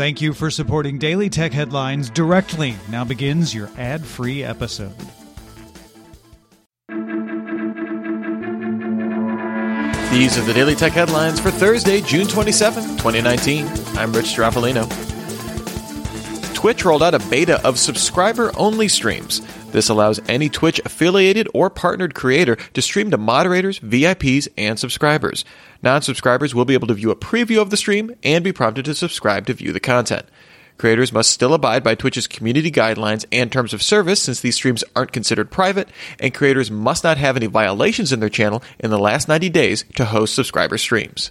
Thank you for supporting Daily Tech Headlines directly. Now begins your ad free episode. These are the Daily Tech Headlines for Thursday, June 27, 2019. I'm Rich Stroffolino. Twitch rolled out a beta of subscriber only streams. This allows any Twitch affiliated or partnered creator to stream to moderators, VIPs, and subscribers. Non subscribers will be able to view a preview of the stream and be prompted to subscribe to view the content. Creators must still abide by Twitch's community guidelines and terms of service since these streams aren't considered private, and creators must not have any violations in their channel in the last 90 days to host subscriber streams.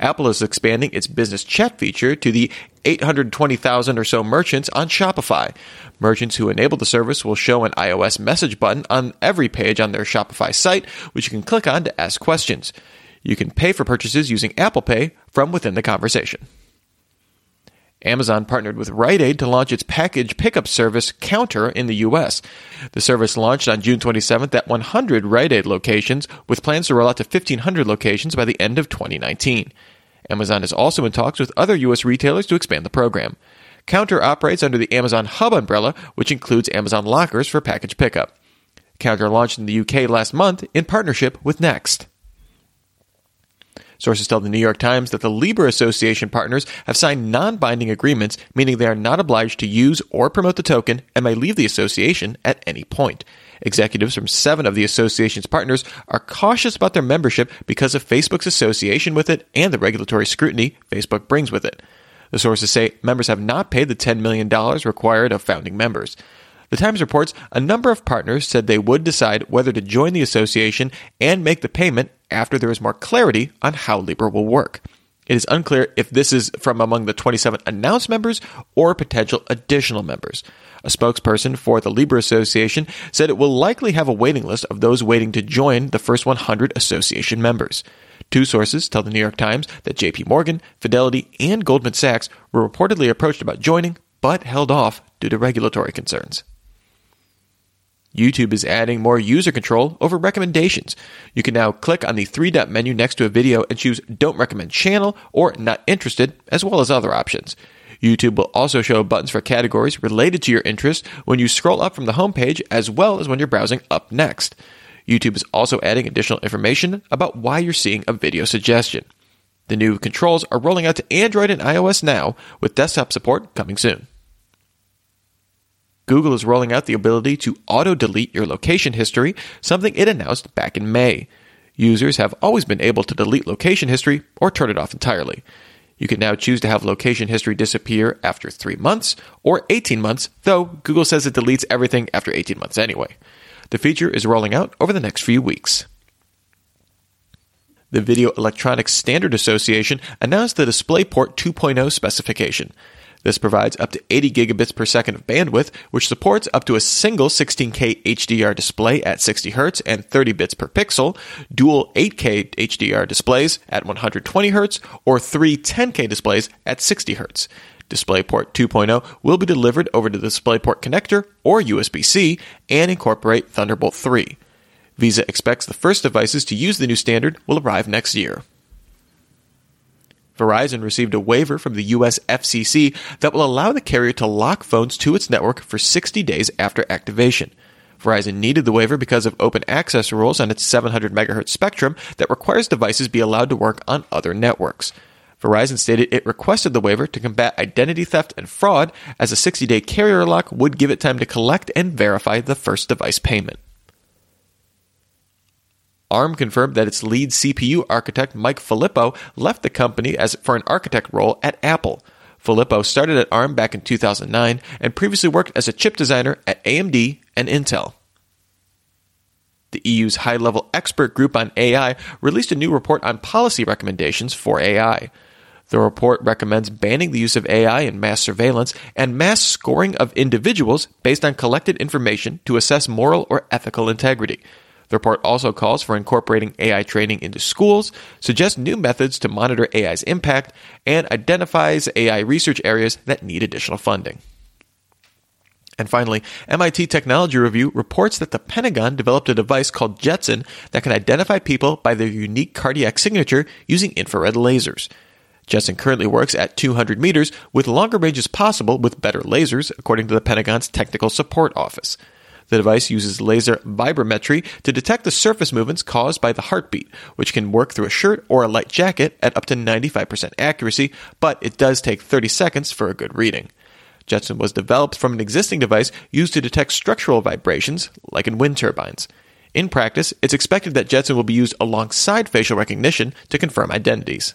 Apple is expanding its business chat feature to the 820,000 or so merchants on Shopify. Merchants who enable the service will show an iOS message button on every page on their Shopify site, which you can click on to ask questions. You can pay for purchases using Apple Pay from within the conversation. Amazon partnered with Rite Aid to launch its package pickup service Counter in the U.S. The service launched on June 27th at 100 Rite Aid locations, with plans to roll out to 1,500 locations by the end of 2019. Amazon is also in talks with other U.S. retailers to expand the program. Counter operates under the Amazon Hub umbrella, which includes Amazon lockers for package pickup. Counter launched in the UK last month in partnership with Next. Sources tell the New York Times that the Libra Association partners have signed non binding agreements, meaning they are not obliged to use or promote the token and may leave the association at any point. Executives from seven of the association's partners are cautious about their membership because of Facebook's association with it and the regulatory scrutiny Facebook brings with it. The sources say members have not paid the $10 million required of founding members. The Times reports a number of partners said they would decide whether to join the association and make the payment after there is more clarity on how Libra will work. It is unclear if this is from among the 27 announced members or potential additional members. A spokesperson for the Libra Association said it will likely have a waiting list of those waiting to join the first 100 association members. Two sources tell the New York Times that JP Morgan, Fidelity, and Goldman Sachs were reportedly approached about joining, but held off due to regulatory concerns. YouTube is adding more user control over recommendations. You can now click on the three dot menu next to a video and choose Don't Recommend Channel or Not Interested, as well as other options. YouTube will also show buttons for categories related to your interest when you scroll up from the homepage, as well as when you're browsing up next. YouTube is also adding additional information about why you're seeing a video suggestion. The new controls are rolling out to Android and iOS now, with desktop support coming soon. Google is rolling out the ability to auto delete your location history, something it announced back in May. Users have always been able to delete location history or turn it off entirely. You can now choose to have location history disappear after 3 months or 18 months, though Google says it deletes everything after 18 months anyway. The feature is rolling out over the next few weeks. The Video Electronics Standard Association announced the DisplayPort 2.0 specification. This provides up to 80 gigabits per second of bandwidth, which supports up to a single 16K HDR display at 60 Hz and 30 bits per pixel, dual 8K HDR displays at 120 Hz, or three 10K displays at 60 Hz. DisplayPort 2.0 will be delivered over the DisplayPort connector or USB C and incorporate Thunderbolt 3. VESA expects the first devices to use the new standard will arrive next year. Verizon received a waiver from the US FCC that will allow the carrier to lock phones to its network for 60 days after activation. Verizon needed the waiver because of open access rules on its 700 MHz spectrum that requires devices be allowed to work on other networks. Verizon stated it requested the waiver to combat identity theft and fraud, as a 60 day carrier lock would give it time to collect and verify the first device payment. ARM confirmed that its lead CPU architect, Mike Filippo, left the company as for an architect role at Apple. Filippo started at ARM back in 2009 and previously worked as a chip designer at AMD and Intel. The EU's high level expert group on AI released a new report on policy recommendations for AI. The report recommends banning the use of AI in mass surveillance and mass scoring of individuals based on collected information to assess moral or ethical integrity. The report also calls for incorporating AI training into schools, suggests new methods to monitor AI's impact, and identifies AI research areas that need additional funding. And finally, MIT Technology Review reports that the Pentagon developed a device called Jetson that can identify people by their unique cardiac signature using infrared lasers. Jetson currently works at 200 meters, with longer ranges possible with better lasers, according to the Pentagon's Technical Support Office. The device uses laser vibrometry to detect the surface movements caused by the heartbeat, which can work through a shirt or a light jacket at up to 95% accuracy, but it does take 30 seconds for a good reading. Jetson was developed from an existing device used to detect structural vibrations, like in wind turbines. In practice, it's expected that Jetson will be used alongside facial recognition to confirm identities.